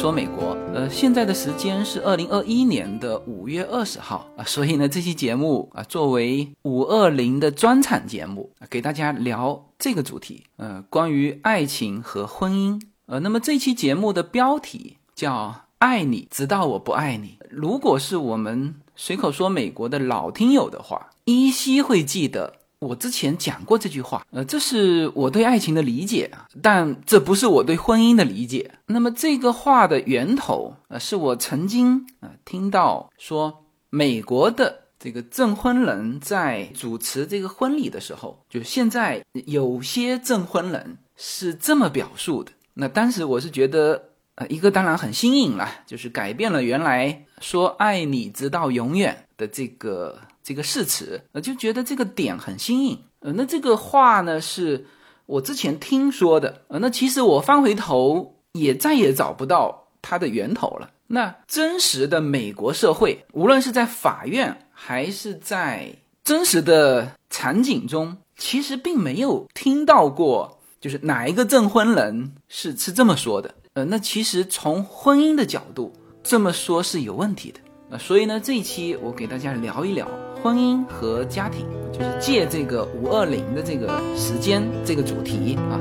说美国。呃，现在的时间是二零二一年的五月二十号啊，所以呢，这期节目啊，作为五二零的专场节目，给大家聊这个主题。呃，关于爱情和婚姻。呃，那么这期节目的标题叫《爱你直到我不爱你》。如果是我们随口说美国的老听友的话，依稀会记得。我之前讲过这句话，呃，这是我对爱情的理解啊，但这不是我对婚姻的理解。那么这个话的源头，呃，是我曾经啊听到说，美国的这个证婚人在主持这个婚礼的时候，就现在有些证婚人是这么表述的。那当时我是觉得，呃，一个当然很新颖了，就是改变了原来说爱你直到永远的这个。这个誓词，呃，就觉得这个点很新颖，呃，那这个话呢是我之前听说的，呃，那其实我翻回头也再也找不到它的源头了。那真实的美国社会，无论是在法院还是在真实的场景中，其实并没有听到过，就是哪一个证婚人是是这么说的，呃，那其实从婚姻的角度这么说是有问题的，呃，所以呢，这一期我给大家聊一聊。婚姻和家庭，就是借这个五二零的这个时间这个主题啊。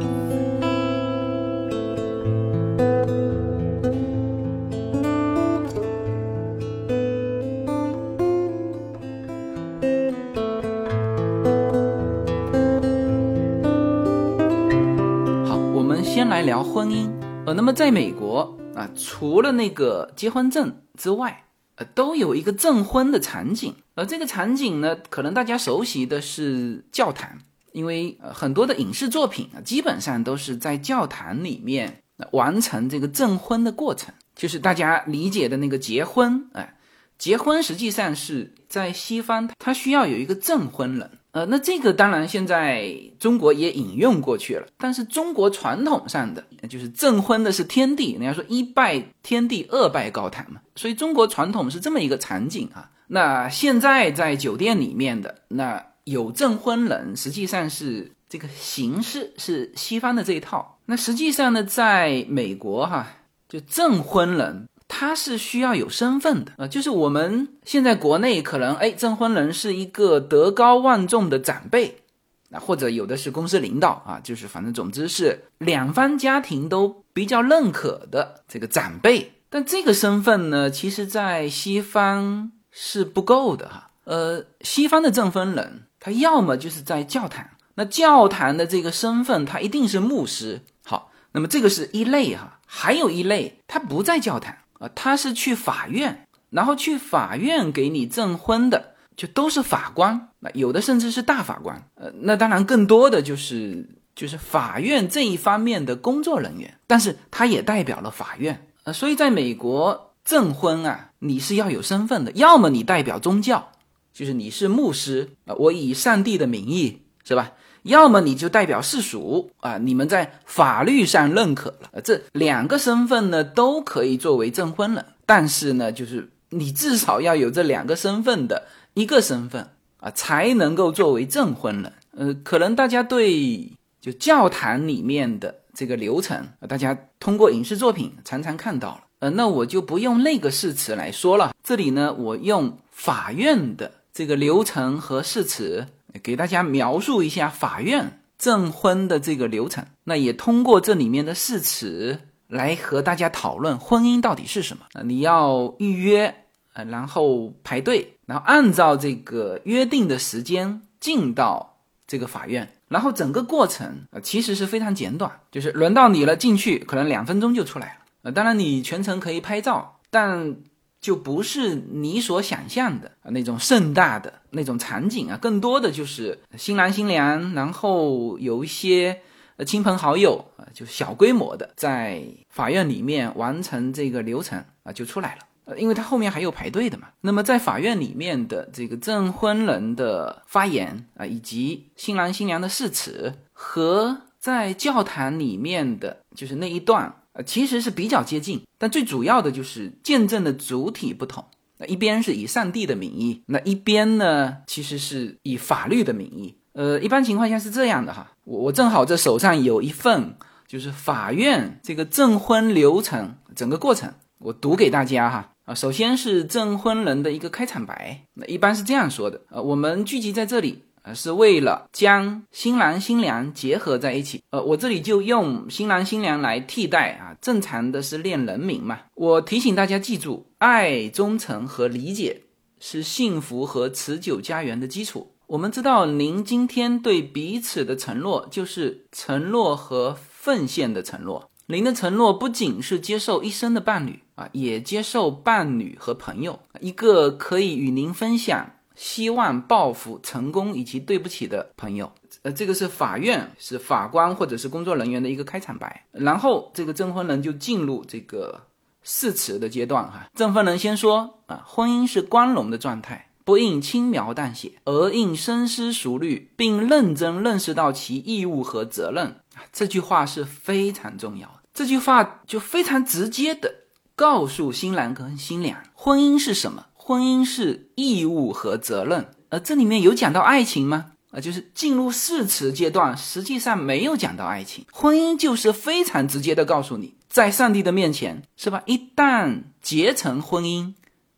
好，我们先来聊婚姻。呃，那么在美国啊，除了那个结婚证之外，呃，都有一个证婚的场景。而这个场景呢，可能大家熟悉的是教堂，因为呃很多的影视作品啊，基本上都是在教堂里面完成这个证婚的过程，就是大家理解的那个结婚。哎，结婚实际上是在西方，它需要有一个证婚人。呃，那这个当然现在中国也引用过去了，但是中国传统上的就是证婚的是天地，人家说一拜天地，二拜高堂嘛，所以中国传统是这么一个场景啊。那现在在酒店里面的那有证婚人，实际上是这个形式是西方的这一套。那实际上呢，在美国哈，就证婚人。他是需要有身份的啊，就是我们现在国内可能哎，证婚人是一个德高望重的长辈，那或者有的是公司领导啊，就是反正总之是两方家庭都比较认可的这个长辈。但这个身份呢，其实在西方是不够的哈。呃，西方的证婚人他要么就是在教堂，那教堂的这个身份他一定是牧师。好，那么这个是一类哈，还有一类他不在教堂。啊，他是去法院，然后去法院给你证婚的，就都是法官，那有的甚至是大法官，呃，那当然更多的就是就是法院这一方面的工作人员，但是他也代表了法院，呃，所以在美国证婚啊，你是要有身份的，要么你代表宗教，就是你是牧师啊，我以上帝的名义，是吧？要么你就代表世俗啊，你们在法律上认可了，这两个身份呢都可以作为证婚人，但是呢，就是你至少要有这两个身份的一个身份啊，才能够作为证婚人。呃，可能大家对就教堂里面的这个流程，大家通过影视作品常常看到了，呃，那我就不用那个誓词来说了，这里呢，我用法院的这个流程和誓词。给大家描述一下法院证婚的这个流程，那也通过这里面的誓词来和大家讨论婚姻到底是什么。你要预约，呃，然后排队，然后按照这个约定的时间进到这个法院，然后整个过程啊其实是非常简短，就是轮到你了进去，可能两分钟就出来了。呃，当然你全程可以拍照，但。就不是你所想象的那种盛大的那种场景啊，更多的就是新郎新娘，然后有一些呃亲朋好友啊，就小规模的在法院里面完成这个流程啊，就出来了。呃，因为他后面还有排队的嘛。那么在法院里面的这个证婚人的发言啊，以及新郎新娘的誓词，和在教堂里面的就是那一段。其实是比较接近，但最主要的就是见证的主体不同。那一边是以上帝的名义，那一边呢，其实是以法律的名义。呃，一般情况下是这样的哈。我我正好这手上有一份就是法院这个证婚流程整个过程，我读给大家哈啊。首先是证婚人的一个开场白，那一般是这样说的呃，我们聚集在这里。是为了将新郎新娘结合在一起。呃，我这里就用新郎新娘来替代啊，正常的是恋人名嘛。我提醒大家记住，爱、忠诚和理解是幸福和持久家园的基础。我们知道，您今天对彼此的承诺，就是承诺和奉献的承诺。您的承诺不仅是接受一生的伴侣啊，也接受伴侣和朋友，一个可以与您分享。希望报复成功以及对不起的朋友，呃，这个是法院是法官或者是工作人员的一个开场白，然后这个证婚人就进入这个誓词的阶段哈。证婚人先说啊，婚姻是光荣的状态，不应轻描淡写，而应深思熟虑，并认真认识到其义务和责任。这句话是非常重要的，这句话就非常直接的告诉新郎跟新娘，婚姻是什么。婚姻是义务和责任，而这里面有讲到爱情吗？啊，就是进入誓词阶段，实际上没有讲到爱情。婚姻就是非常直接的告诉你，在上帝的面前，是吧？一旦结成婚姻，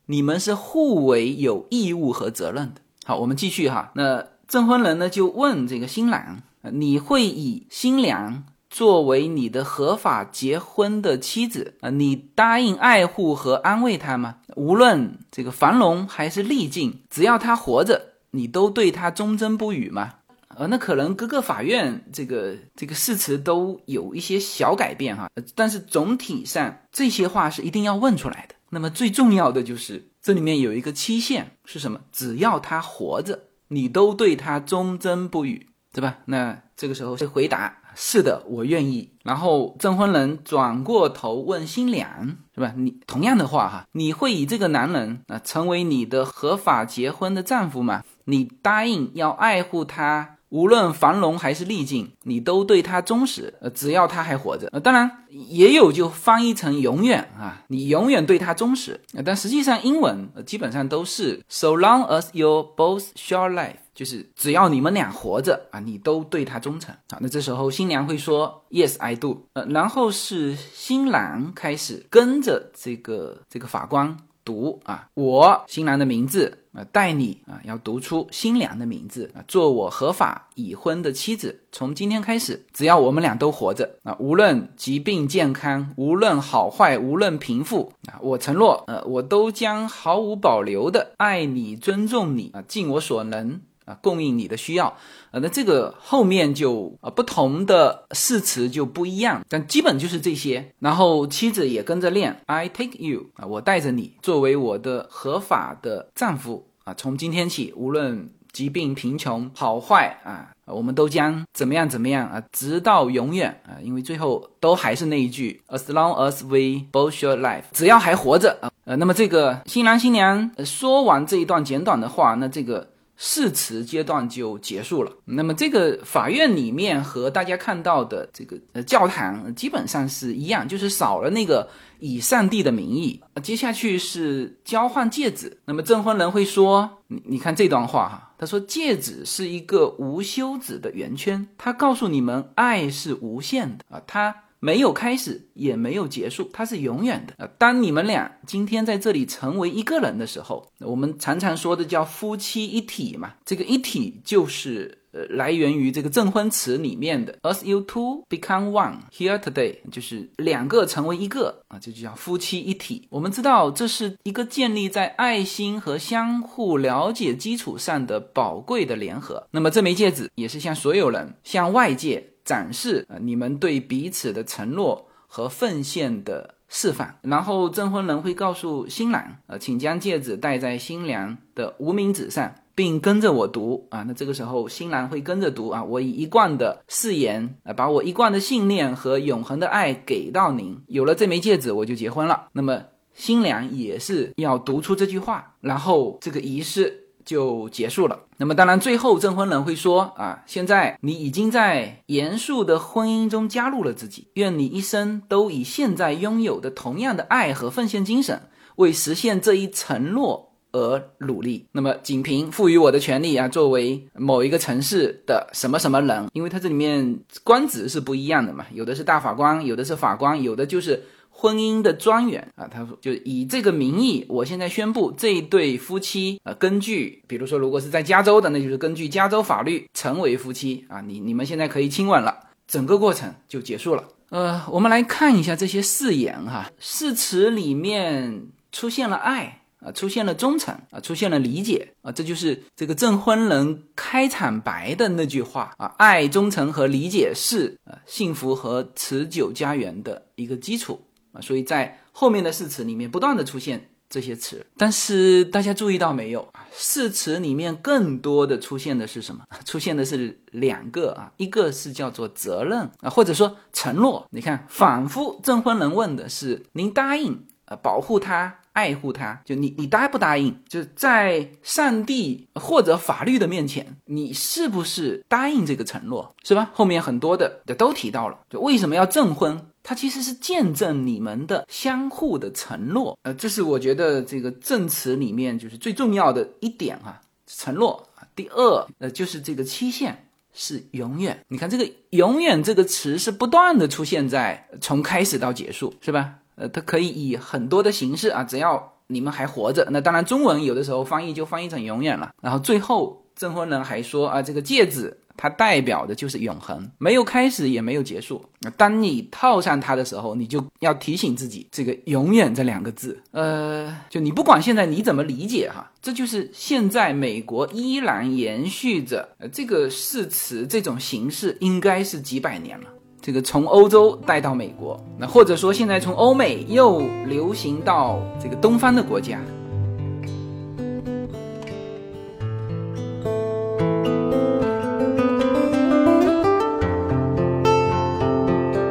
你们是互为有义务和责任的。好，我们继续哈。那证婚人呢，就问这个新郎，你会以新娘？作为你的合法结婚的妻子啊，你答应爱护和安慰她吗？无论这个繁荣还是逆境，只要她活着，你都对她忠贞不渝吗？呃，那可能各个法院这个这个誓词都有一些小改变哈，但是总体上这些话是一定要问出来的。那么最重要的就是这里面有一个期限是什么？只要她活着，你都对她忠贞不渝，对吧？那这个时候是回答。是的，我愿意。然后证婚人转过头问新娘，是吧？你同样的话哈，你会以这个男人啊成为你的合法结婚的丈夫吗？你答应要爱护他，无论繁荣还是逆境，你都对他忠实。呃，只要他还活着。呃，当然也有就翻译成永远啊，你永远对他忠实。呃但实际上英文呃基本上都是 so long as you both share life。就是只要你们俩活着啊，你都对他忠诚啊。那这时候新娘会说 Yes, I do。呃，然后是新郎开始跟着这个这个法官读啊，我新郎的名字啊，带你啊要读出新娘的名字啊，做我合法已婚的妻子。从今天开始，只要我们俩都活着啊，无论疾病健康，无论好坏，无论贫富啊，我承诺呃，我都将毫无保留的爱你、尊重你啊，尽我所能。啊，供应你的需要，啊，那这个后面就啊不同的誓词就不一样，但基本就是这些。然后妻子也跟着练，I take you 啊，我带着你作为我的合法的丈夫啊，从今天起，无论疾病、贫穷、好坏啊，我们都将怎么样怎么样啊，直到永远啊，因为最后都还是那一句，As long as we both share life，只要还活着啊，呃，那么这个新郎新娘说完这一段简短的话，那这个。誓词阶段就结束了。那么这个法院里面和大家看到的这个呃教堂基本上是一样，就是少了那个以上帝的名义。接下去是交换戒指。那么证婚人会说：“你你看这段话哈，他说戒指是一个无休止的圆圈，他告诉你们爱是无限的啊，他。”没有开始，也没有结束，它是永远的。当你们俩今天在这里成为一个人的时候，我们常常说的叫夫妻一体嘛。这个一体就是呃来源于这个证婚词里面的 “as you two become one here today”，就是两个成为一个啊，这就叫夫妻一体。我们知道这是一个建立在爱心和相互了解基础上的宝贵的联合。那么这枚戒指也是向所有人，向外界。展示啊，你们对彼此的承诺和奉献的示范。然后证婚人会告诉新郎，呃，请将戒指戴在新娘的无名指上，并跟着我读啊。那这个时候新郎会跟着读啊，我以一贯的誓言啊，把我一贯的信念和永恒的爱给到您。有了这枚戒指，我就结婚了。那么新娘也是要读出这句话，然后这个仪式。就结束了。那么，当然，最后证婚人会说：“啊，现在你已经在严肃的婚姻中加入了自己。愿你一生都以现在拥有的同样的爱和奉献精神，为实现这一承诺而努力。那么，仅凭赋予我的权利啊，作为某一个城市的什么什么人，因为它这里面官职是不一样的嘛，有的是大法官，有的是法官，有的就是婚姻的专员啊。他说，就以这个名义，我现在宣布这一对夫妻啊，根据比如说，如果是在加州的，那就是根据加州法律成为夫妻啊。你你们现在可以亲吻了，整个过程就结束了。呃，我们来看一下这些誓言哈，誓词里面出现了爱。啊，出现了忠诚啊，出现了理解啊，这就是这个证婚人开场白的那句话啊，爱、忠诚和理解是啊幸福和持久家园的一个基础啊，所以在后面的誓词里面不断的出现这些词，但是大家注意到没有啊？誓词里面更多的出现的是什么？出现的是两个啊，一个是叫做责任啊，或者说承诺。你看，反复证婚人问的是您答应呃保护他。爱护他，就你，你答不答应？就在上帝或者法律的面前，你是不是答应这个承诺，是吧？后面很多的都提到了，就为什么要证婚？它其实是见证你们的相互的承诺。呃，这是我觉得这个证词里面就是最重要的一点啊，承诺。第二，呃，就是这个期限是永远。你看这个“永远”这个词是不断的出现在从开始到结束，是吧？呃，它可以以很多的形式啊，只要你们还活着，那当然中文有的时候翻译就翻译成永远了。然后最后证婚人还说啊，这个戒指它代表的就是永恒，没有开始也没有结束。当你套上它的时候，你就要提醒自己这个“永远”这两个字。呃，就你不管现在你怎么理解哈，这就是现在美国依然延续着呃这个誓词这种形式，应该是几百年了。这个从欧洲带到美国，那或者说现在从欧美又流行到这个东方的国家。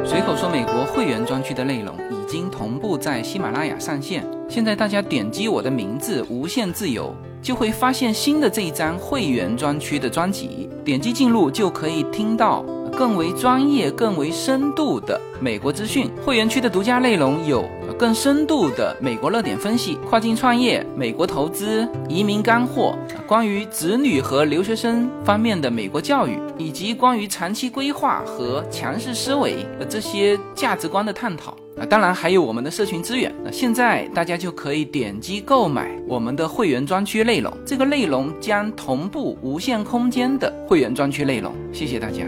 随口说美国会员专区的内容已经同步在喜马拉雅上线，现在大家点击我的名字“无限自由”，就会发现新的这一张会员专区的专辑，点击进入就可以听到。更为专业、更为深度的美国资讯，会员区的独家内容有更深度的美国热点分析、跨境创业、美国投资、移民干货，关于子女和留学生方面的美国教育，以及关于长期规划和强势思维的这些价值观的探讨啊，当然还有我们的社群资源。那现在大家就可以点击购买我们的会员专区内容，这个内容将同步无限空间的会员专区内容。谢谢大家。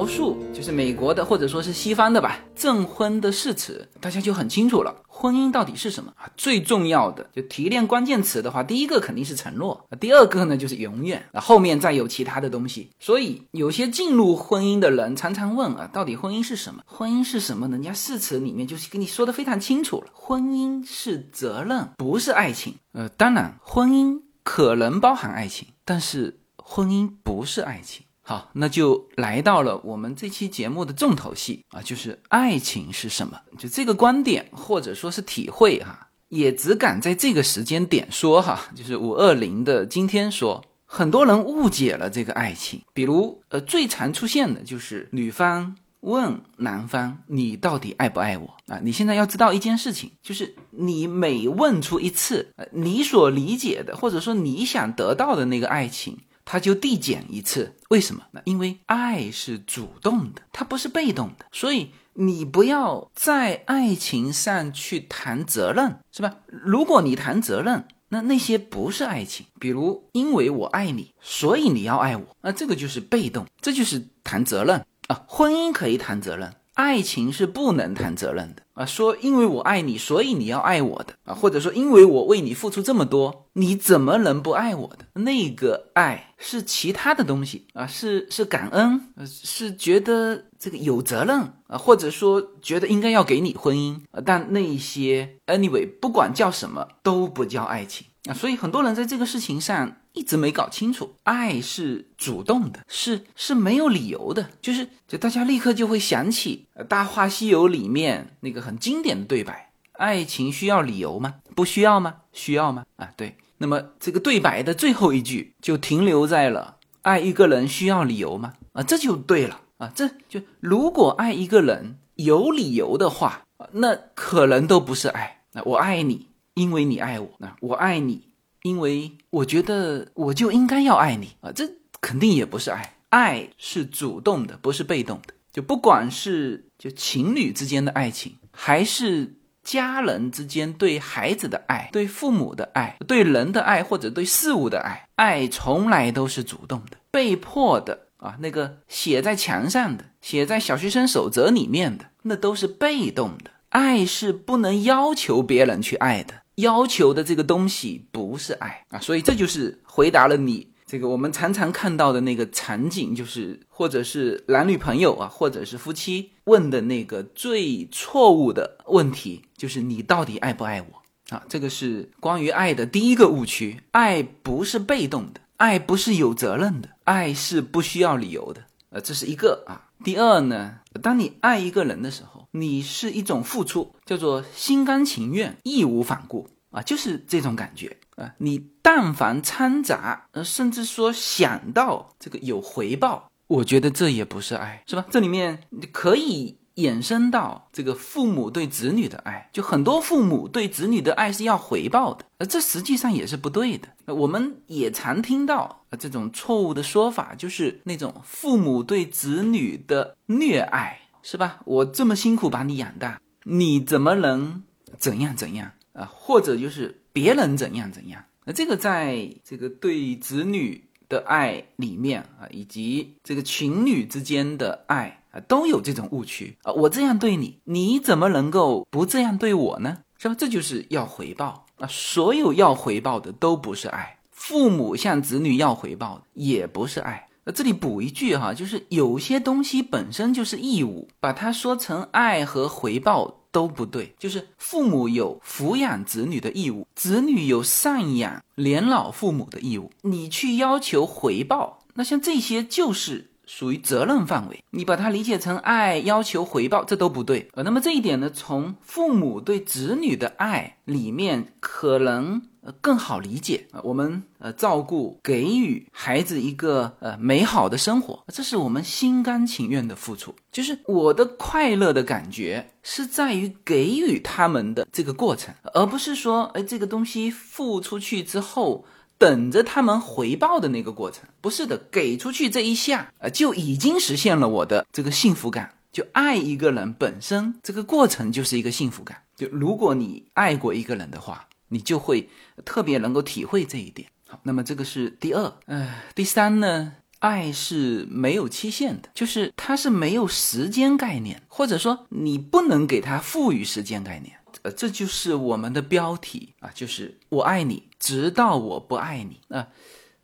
描述，就是美国的或者说是西方的吧，证婚的誓词，大家就很清楚了。婚姻到底是什么啊？最重要的就提炼关键词的话，第一个肯定是承诺，第二个呢就是永远，啊后面再有其他的东西。所以有些进入婚姻的人常常问啊，到底婚姻是什么？婚姻是什么？人家誓词里面就是跟你说的非常清楚了，婚姻是责任，不是爱情。呃，当然婚姻可能包含爱情，但是婚姻不是爱情。好，那就来到了我们这期节目的重头戏啊，就是爱情是什么？就这个观点或者说是体会哈，也只敢在这个时间点说哈，就是五二零的今天说，很多人误解了这个爱情。比如，呃，最常出现的就是女方问男方：“你到底爱不爱我？”啊，你现在要知道一件事情，就是你每问出一次，呃，你所理解的或者说你想得到的那个爱情。他就递减一次，为什么？那因为爱是主动的，它不是被动的，所以你不要在爱情上去谈责任，是吧？如果你谈责任，那那些不是爱情，比如因为我爱你，所以你要爱我，那这个就是被动，这就是谈责任啊。婚姻可以谈责任。爱情是不能谈责任的啊！说因为我爱你，所以你要爱我的啊，或者说因为我为你付出这么多，你怎么能不爱我的？那个爱是其他的东西啊，是是感恩，是觉得这个有责任啊，或者说觉得应该要给你婚姻啊，但那些 anyway 不管叫什么都不叫爱情啊，所以很多人在这个事情上。一直没搞清楚，爱是主动的，是是没有理由的，就是就大家立刻就会想起《大话西游》里面那个很经典的对白：爱情需要理由吗？不需要吗？需要吗？啊，对。那么这个对白的最后一句就停留在了“爱一个人需要理由吗？”啊，这就对了。啊。这就如果爱一个人有理由的话，那可能都不是爱。那我爱你，因为你爱我；那我爱你，因为我觉得我就应该要爱你啊。这肯定也不是爱。爱是主动的，不是被动的。就不管是就情侣之间的爱情，还是。家人之间对孩子的爱、对父母的爱、对人的爱或者对事物的爱，爱从来都是主动的，被迫的啊。那个写在墙上的、写在小学生守则里面的，那都是被动的。爱是不能要求别人去爱的，要求的这个东西不是爱啊。所以这就是回答了你。这个我们常常看到的那个场景，就是或者是男女朋友啊，或者是夫妻问的那个最错误的问题，就是你到底爱不爱我啊？这个是关于爱的第一个误区。爱不是被动的，爱不是有责任的，爱是不需要理由的。呃，这是一个啊。第二呢，当你爱一个人的时候，你是一种付出，叫做心甘情愿、义无反顾啊，就是这种感觉。啊，你但凡掺杂，呃，甚至说想到这个有回报，我觉得这也不是爱，是吧？这里面可以衍生到这个父母对子女的爱，就很多父母对子女的爱是要回报的，而这实际上也是不对的。我们也常听到这种错误的说法，就是那种父母对子女的虐爱，是吧？我这么辛苦把你养大，你怎么能怎样怎样啊？或者就是。别人怎样怎样，那这个在这个对子女的爱里面啊，以及这个情侣之间的爱啊，都有这种误区啊。我这样对你，你怎么能够不这样对我呢？是吧？这就是要回报啊。所有要回报的都不是爱，父母向子女要回报的也不是爱。这里补一句哈，就是有些东西本身就是义务，把它说成爱和回报。都不对，就是父母有抚养子女的义务，子女有赡养年老父母的义务。你去要求回报，那像这些就是属于责任范围。你把它理解成爱，要求回报，这都不对。呃，那么这一点呢，从父母对子女的爱里面可能。呃，更好理解啊，我们呃照顾给予孩子一个呃美好的生活，这是我们心甘情愿的付出。就是我的快乐的感觉是在于给予他们的这个过程，而不是说哎这个东西付出去之后等着他们回报的那个过程。不是的，给出去这一下啊就已经实现了我的这个幸福感。就爱一个人本身这个过程就是一个幸福感。就如果你爱过一个人的话。你就会特别能够体会这一点。好，那么这个是第二。呃，第三呢，爱是没有期限的，就是它是没有时间概念，或者说你不能给它赋予时间概念。呃，这就是我们的标题啊，就是我爱你，直到我不爱你。啊，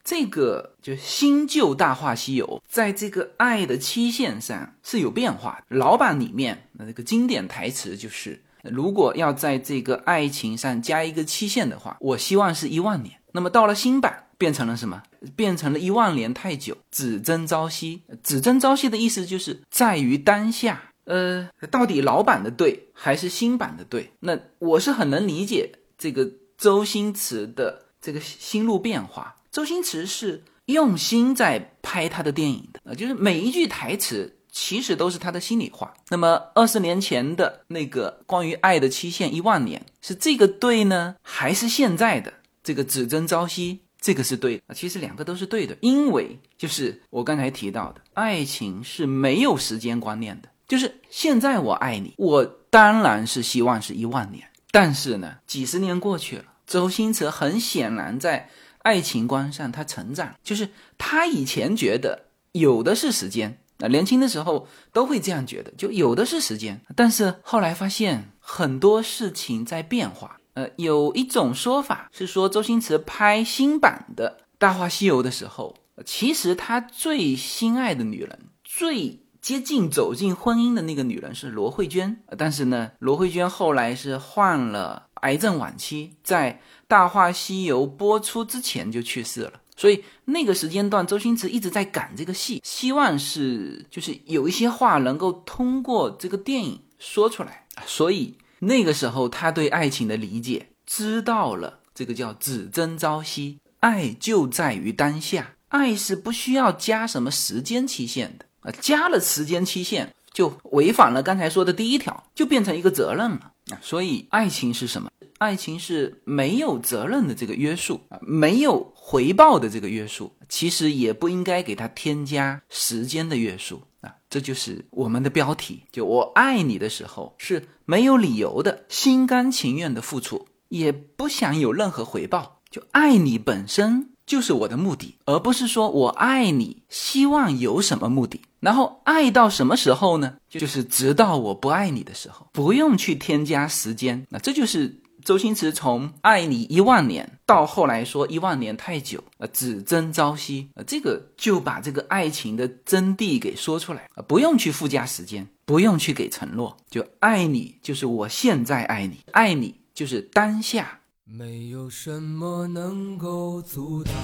这个就新旧大话西游，在这个爱的期限上是有变化。老版里面那个经典台词就是。如果要在这个爱情上加一个期限的话，我希望是一万年。那么到了新版，变成了什么？变成了一万年太久，只争朝夕。只争朝夕的意思就是在于当下。呃，到底老版的对还是新版的对？那我是很能理解这个周星驰的这个心路变化。周星驰是用心在拍他的电影的，呃，就是每一句台词。其实都是他的心里话。那么二十年前的那个关于爱的期限一万年，是这个对呢，还是现在的这个只争朝夕？这个是对的。其实两个都是对的，因为就是我刚才提到的，爱情是没有时间观念的。就是现在我爱你，我当然是希望是一万年。但是呢，几十年过去了，周星驰很显然在爱情观上他成长，就是他以前觉得有的是时间。那年轻的时候都会这样觉得，就有的是时间，但是后来发现很多事情在变化。呃，有一种说法是说，周星驰拍新版的《大话西游》的时候，其实他最心爱的女人、最接近走进婚姻的那个女人是罗慧娟。但是呢，罗慧娟后来是患了癌症晚期，在《大话西游》播出之前就去世了。所以那个时间段，周星驰一直在赶这个戏，希望是就是有一些话能够通过这个电影说出来。所以那个时候，他对爱情的理解，知道了这个叫只争朝夕，爱就在于当下，爱是不需要加什么时间期限的啊，加了时间期限，就违反了刚才说的第一条，就变成一个责任了啊。所以爱情是什么？爱情是没有责任的这个约束啊，没有回报的这个约束，其实也不应该给他添加时间的约束啊。这就是我们的标题，就我爱你的时候是没有理由的，心甘情愿的付出，也不想有任何回报，就爱你本身就是我的目的，而不是说我爱你希望有什么目的。然后爱到什么时候呢？就是直到我不爱你的时候，不用去添加时间。那这就是。周星驰从爱你一万年到后来说一万年太久，呃，只争朝夕，呃，这个就把这个爱情的真谛给说出来，啊，不用去附加时间，不用去给承诺，就爱你就是我现在爱你，爱你就是当下。没有什么能够阻挡，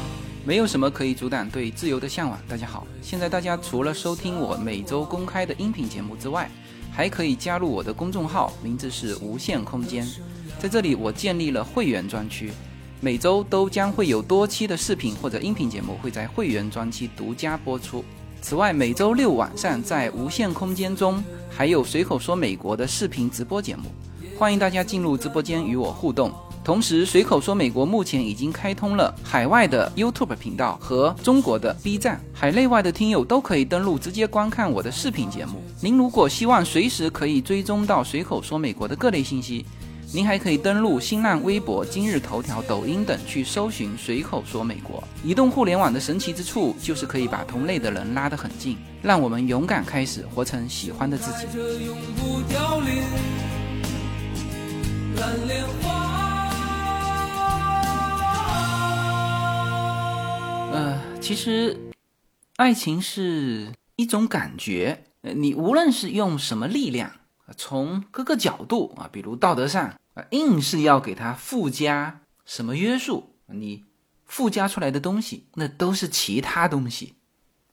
没有什么可以阻挡对自由的向往。大家好，现在大家除了收听我每周公开的音频节目之外，还可以加入我的公众号，名字是无限空间。在这里，我建立了会员专区，每周都将会有多期的视频或者音频节目会在会员专区独家播出。此外，每周六晚上在无限空间中还有随口说美国的视频直播节目，欢迎大家进入直播间与我互动。同时，随口说美国目前已经开通了海外的 YouTube 频道和中国的 B 站，海内外的听友都可以登录直接观看我的视频节目。您如果希望随时可以追踪到随口说美国的各类信息。您还可以登录新浪微博、今日头条、抖音等去搜寻“随口说美国”。移动互联网的神奇之处就是可以把同类的人拉得很近，让我们勇敢开始，活成喜欢的自己。蓝莲花呃，其实，爱情是一种感觉，你无论是用什么力量，从各个角度啊，比如道德上。啊，硬是要给他附加什么约束？你附加出来的东西，那都是其他东西，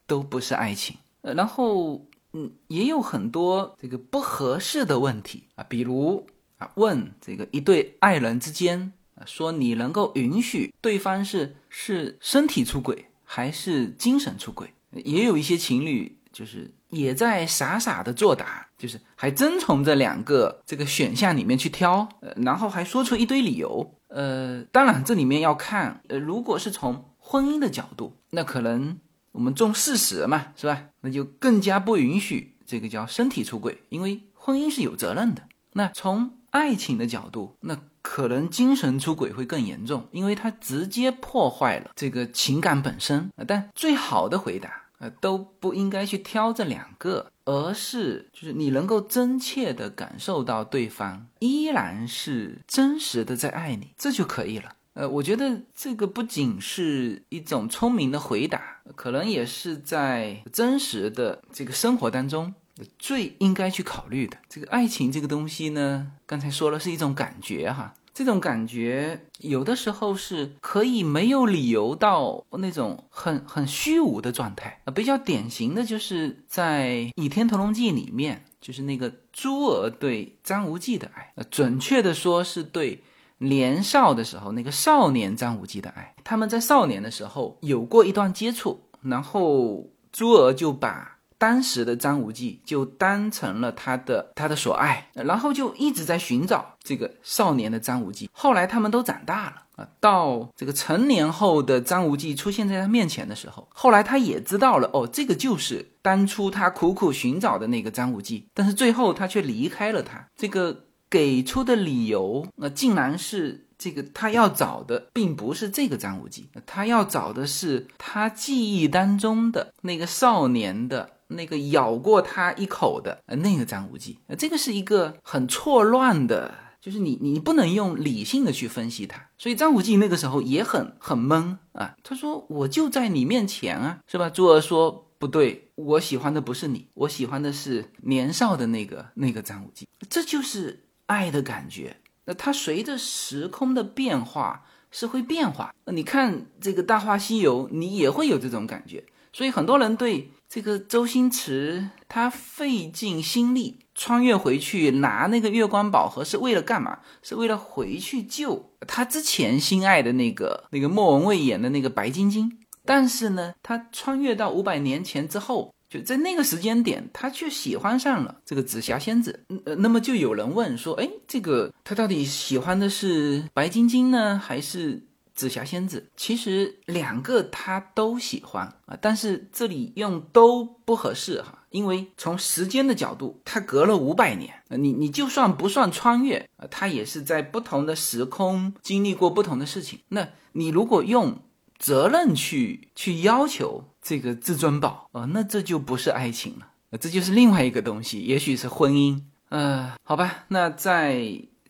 都不是爱情。呃，然后嗯，也有很多这个不合适的问题啊，比如啊，问这个一对爱人之间，说你能够允许对方是是身体出轨还是精神出轨？也有一些情侣就是也在傻傻的作答。就是还真从这两个这个选项里面去挑，呃，然后还说出一堆理由，呃，当然这里面要看，呃，如果是从婚姻的角度，那可能我们重事实嘛，是吧？那就更加不允许这个叫身体出轨，因为婚姻是有责任的。那从爱情的角度，那可能精神出轨会更严重，因为它直接破坏了这个情感本身。但最好的回答。呃，都不应该去挑这两个，而是就是你能够真切的感受到对方依然是真实的在爱你，这就可以了。呃，我觉得这个不仅是一种聪明的回答，可能也是在真实的这个生活当中最应该去考虑的。这个爱情这个东西呢，刚才说了是一种感觉哈。这种感觉有的时候是可以没有理由到那种很很虚无的状态啊，比较典型的就是在《倚天屠龙记》里面，就是那个朱儿对张无忌的爱，准确的说是对年少的时候那个少年张无忌的爱。他们在少年的时候有过一段接触，然后朱儿就把。当时的张无忌就当成了他的他的所爱，然后就一直在寻找这个少年的张无忌。后来他们都长大了啊，到这个成年后的张无忌出现在他面前的时候，后来他也知道了哦，这个就是当初他苦苦寻找的那个张无忌。但是最后他却离开了他，这个给出的理由，那竟然是这个他要找的并不是这个张无忌，他要找的是他记忆当中的那个少年的。那个咬过他一口的呃那个张无忌，呃这个是一个很错乱的，就是你你不能用理性的去分析他，所以张无忌那个时候也很很懵啊。他说我就在你面前啊，是吧？朱儿说不对，我喜欢的不是你，我喜欢的是年少的那个那个张无忌。这就是爱的感觉。那它随着时空的变化是会变化。那你看这个《大话西游》，你也会有这种感觉。所以很多人对。这个周星驰他费尽心力穿越回去拿那个月光宝盒是为了干嘛？是为了回去救他之前心爱的那个那个莫文蔚演的那个白晶晶。但是呢，他穿越到五百年前之后，就在那个时间点，他却喜欢上了这个紫霞仙子。那么就有人问说，哎，这个他到底喜欢的是白晶晶呢，还是？紫霞仙子其实两个他都喜欢啊，但是这里用都不合适哈，因为从时间的角度，它隔了五百年，你你就算不算穿越啊，它也是在不同的时空经历过不同的事情。那你如果用责任去去要求这个至尊宝啊，那这就不是爱情了，这就是另外一个东西，也许是婚姻。呃，好吧，那在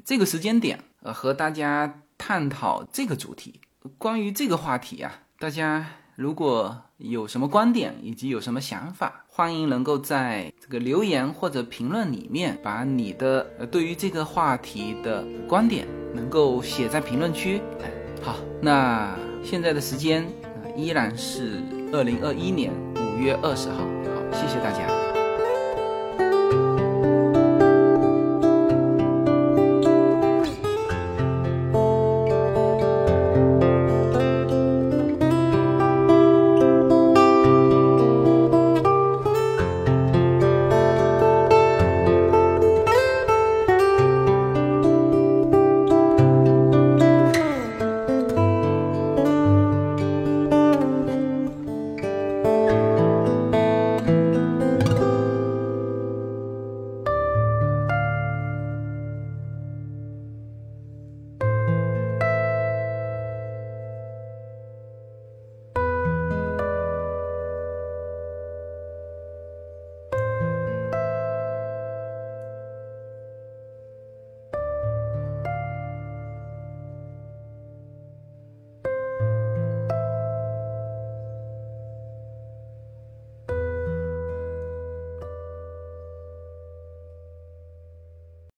这个时间点呃，和大家。探讨这个主题，关于这个话题啊，大家如果有什么观点以及有什么想法，欢迎能够在这个留言或者评论里面，把你的对于这个话题的观点能够写在评论区。好，那现在的时间依然是二零二一年五月二十号。好，谢谢大家。